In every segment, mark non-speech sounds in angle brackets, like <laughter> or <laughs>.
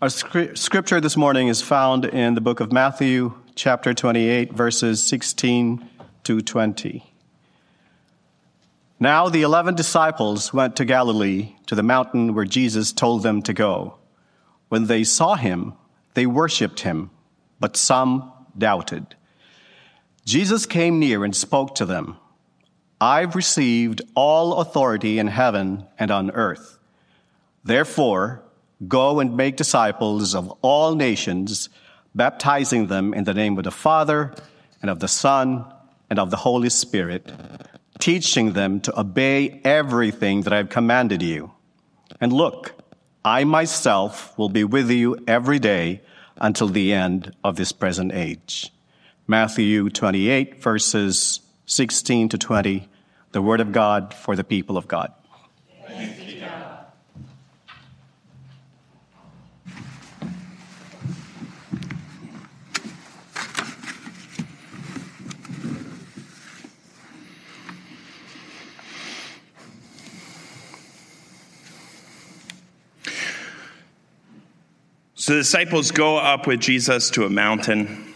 Our scripture this morning is found in the book of Matthew, chapter 28, verses 16 to 20. Now the eleven disciples went to Galilee, to the mountain where Jesus told them to go. When they saw him, they worshipped him, but some doubted. Jesus came near and spoke to them. I've received all authority in heaven and on earth. Therefore, go and make disciples of all nations, baptizing them in the name of the Father and of the Son and of the Holy Spirit, teaching them to obey everything that I've commanded you. And look, I myself will be with you every day until the end of this present age. Matthew 28, verses 16 to 20, the Word of God for the people of God. So the disciples go up with Jesus to a mountain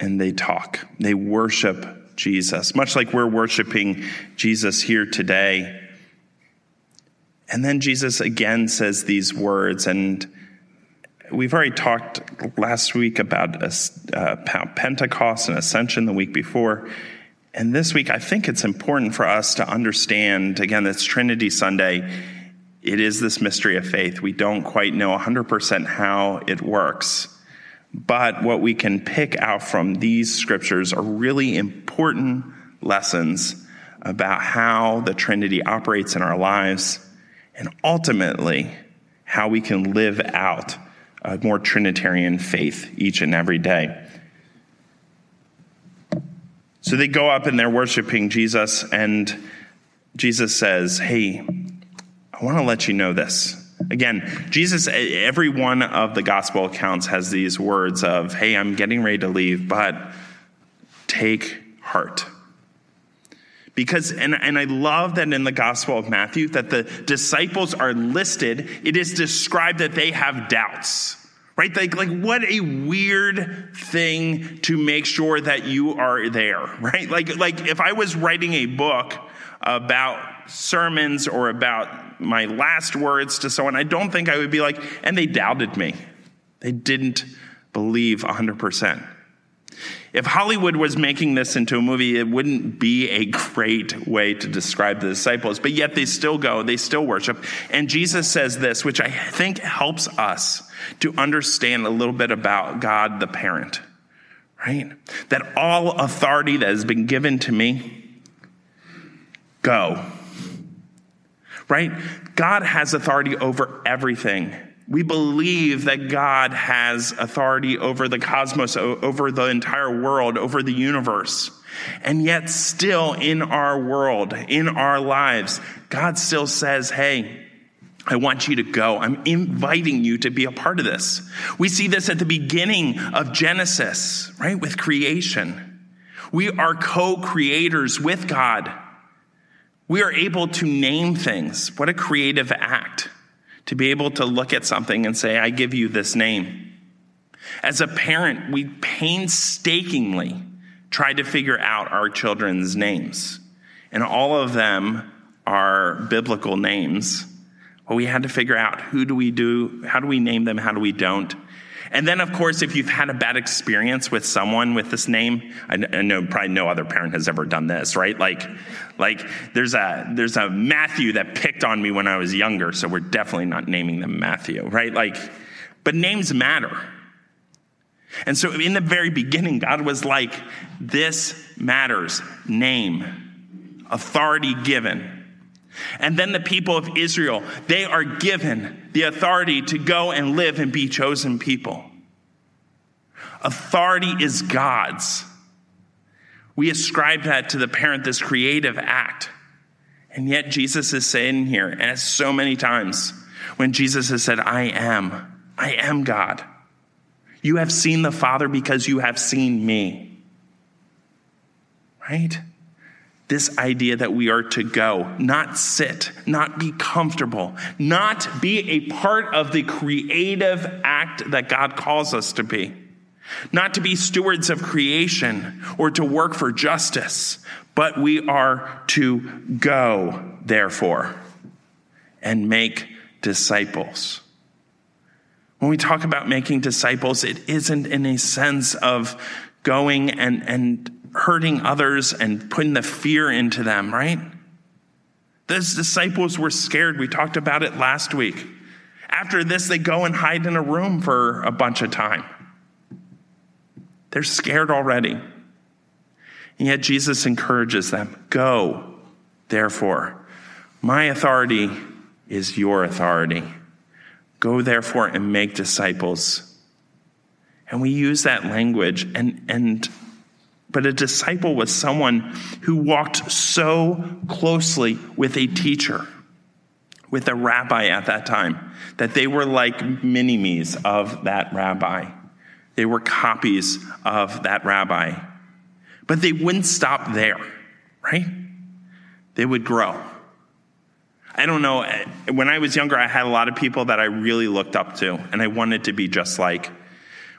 and they talk. They worship Jesus, much like we're worshiping Jesus here today. And then Jesus again says these words, and we've already talked last week about uh, Pentecost and Ascension the week before. And this week, I think it's important for us to understand again, it's Trinity Sunday it is this mystery of faith. We don't quite know 100% how it works. But what we can pick out from these scriptures are really important lessons about how the Trinity operates in our lives and ultimately how we can live out a more Trinitarian faith each and every day. So they go up and they're worshiping Jesus, and Jesus says, Hey, I want to let you know this. Again, Jesus, every one of the gospel accounts has these words of, hey, I'm getting ready to leave, but take heart. Because, and, and I love that in the Gospel of Matthew, that the disciples are listed, it is described that they have doubts right? Like, like what a weird thing to make sure that you are there, <laughs> right? Like, like if I was writing a book about sermons or about my last words to someone, I don't think I would be like, and they doubted me. They didn't believe 100%. If Hollywood was making this into a movie, it wouldn't be a great way to describe the disciples, but yet they still go, they still worship. And Jesus says this, which I think helps us to understand a little bit about God the parent, right? That all authority that has been given to me, go right? God has authority over everything. We believe that God has authority over the cosmos, over the entire world, over the universe. And yet, still in our world, in our lives, God still says, Hey, I want you to go. I'm inviting you to be a part of this. We see this at the beginning of Genesis, right? With creation. We are co creators with God. We are able to name things. What a creative act to be able to look at something and say, I give you this name. As a parent, we painstakingly try to figure out our children's names. And all of them are biblical names. But we had to figure out who do we do, how do we name them, how do we don't. And then, of course, if you've had a bad experience with someone with this name, I know probably no other parent has ever done this, right? Like, like there's a there's a Matthew that picked on me when I was younger, so we're definitely not naming them Matthew, right? Like, but names matter. And so in the very beginning, God was like, this matters. Name, authority given. And then the people of Israel, they are given the authority to go and live and be chosen people. Authority is God's. We ascribe that to the parent, this creative act. And yet Jesus is saying here, and so many times when Jesus has said, I am, I am God. You have seen the Father because you have seen me. Right? This idea that we are to go, not sit, not be comfortable, not be a part of the creative act that God calls us to be, not to be stewards of creation or to work for justice, but we are to go, therefore, and make disciples. When we talk about making disciples, it isn't in a sense of going and, and hurting others and putting the fear into them, right? Those disciples were scared. We talked about it last week. After this, they go and hide in a room for a bunch of time. They're scared already. And yet Jesus encourages them Go, therefore. My authority is your authority. Go, therefore, and make disciples. And we use that language, and, and but a disciple was someone who walked so closely with a teacher, with a rabbi at that time, that they were like mini me's of that rabbi. They were copies of that rabbi. But they wouldn't stop there, right? They would grow. I don't know. When I was younger, I had a lot of people that I really looked up to, and I wanted to be just like.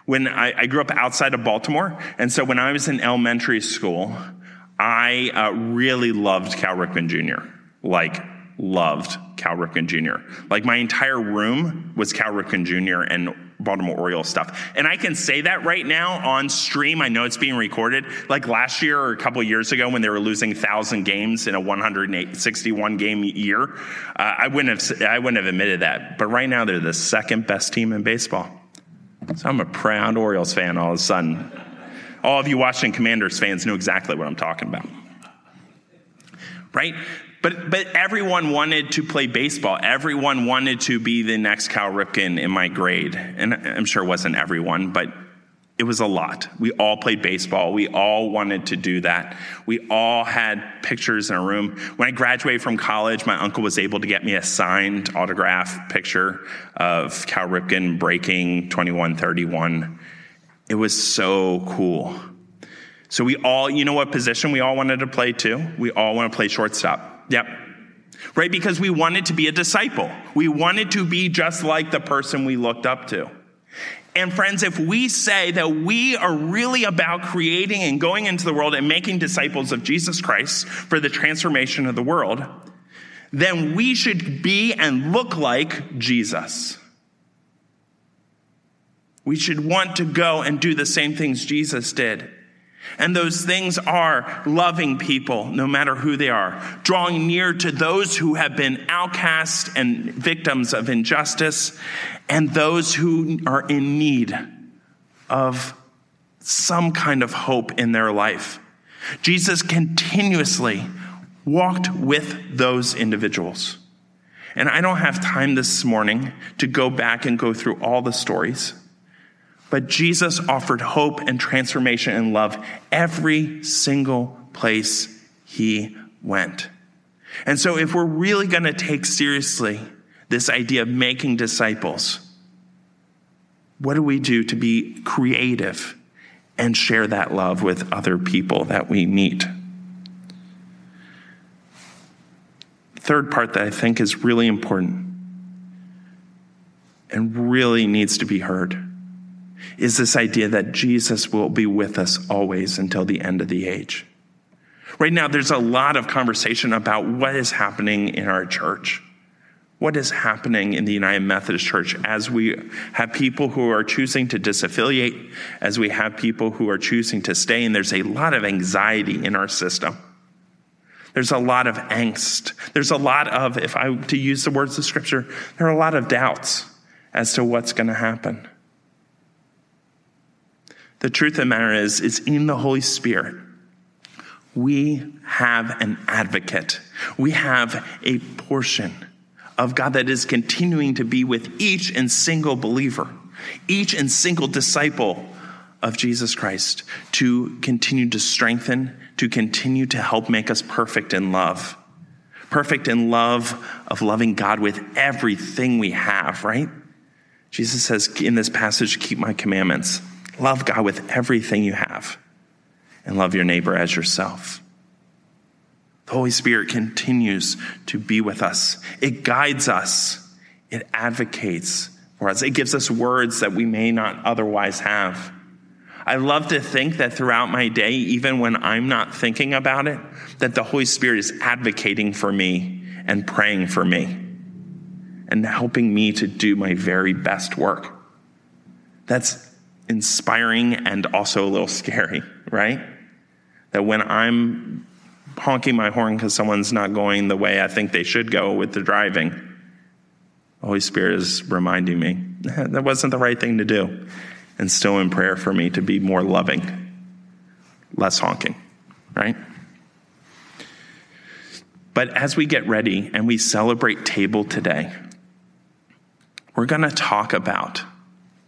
When I, I grew up outside of Baltimore, and so when I was in elementary school, I uh, really loved Cal Ripken Jr. Like, loved Cal Ripken Jr. Like, my entire room was Cal Ripken Jr. and Baltimore Orioles stuff. And I can say that right now on stream. I know it's being recorded. Like last year or a couple years ago when they were losing 1,000 games in a 161 game year, uh, I, wouldn't have, I wouldn't have admitted that. But right now they're the second best team in baseball. So I'm a proud Orioles fan all of a sudden. All of you Washington Commanders fans know exactly what I'm talking about. Right? But, but everyone wanted to play baseball. Everyone wanted to be the next Cal Ripken in my grade. And I'm sure it wasn't everyone, but it was a lot. We all played baseball. We all wanted to do that. We all had pictures in a room. When I graduated from college, my uncle was able to get me a signed autograph picture of Cal Ripken breaking 2131. It was so cool. So we all, you know what position we all wanted to play too? We all want to play shortstop. Yep. Right? Because we wanted to be a disciple. We wanted to be just like the person we looked up to. And friends, if we say that we are really about creating and going into the world and making disciples of Jesus Christ for the transformation of the world, then we should be and look like Jesus. We should want to go and do the same things Jesus did. And those things are loving people, no matter who they are, drawing near to those who have been outcast and victims of injustice, and those who are in need of some kind of hope in their life. Jesus continuously walked with those individuals. And I don't have time this morning to go back and go through all the stories. But Jesus offered hope and transformation and love every single place he went. And so, if we're really going to take seriously this idea of making disciples, what do we do to be creative and share that love with other people that we meet? Third part that I think is really important and really needs to be heard is this idea that Jesus will be with us always until the end of the age. Right now, there's a lot of conversation about what is happening in our church. What is happening in the United Methodist Church as we have people who are choosing to disaffiliate, as we have people who are choosing to stay, and there's a lot of anxiety in our system. There's a lot of angst. There's a lot of, if I to use the words of Scripture, there are a lot of doubts as to what's going to happen. The truth of the matter is, it's in the Holy Spirit. we have an advocate. We have a portion of God that is continuing to be with each and single believer, each and single disciple of Jesus Christ to continue to strengthen, to continue to help make us perfect in love. Perfect in love of loving God with everything we have, right? Jesus says in this passage, keep my commandments. Love God with everything you have and love your neighbor as yourself. The Holy Spirit continues to be with us. It guides us. It advocates for us. It gives us words that we may not otherwise have. I love to think that throughout my day, even when I'm not thinking about it, that the Holy Spirit is advocating for me and praying for me and helping me to do my very best work. That's inspiring and also a little scary, right? That when I'm honking my horn because someone's not going the way I think they should go with the driving, the Holy Spirit is reminding me <laughs> that wasn't the right thing to do. And still in prayer for me to be more loving, less honking, right? But as we get ready and we celebrate table today, we're going to talk about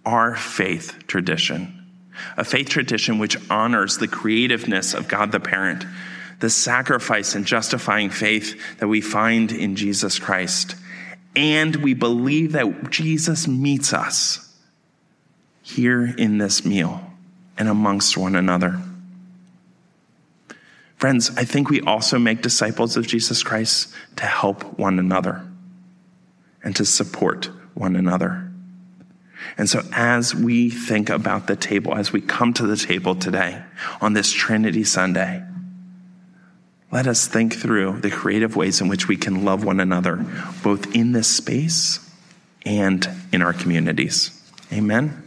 our faith tradition, a faith tradition which honors the creativeness of God the parent, the sacrifice and justifying faith that we find in Jesus Christ. And we believe that Jesus meets us here in this meal and amongst one another. Friends, I think we also make disciples of Jesus Christ to help one another and to support one another. And so, as we think about the table, as we come to the table today on this Trinity Sunday, let us think through the creative ways in which we can love one another, both in this space and in our communities. Amen.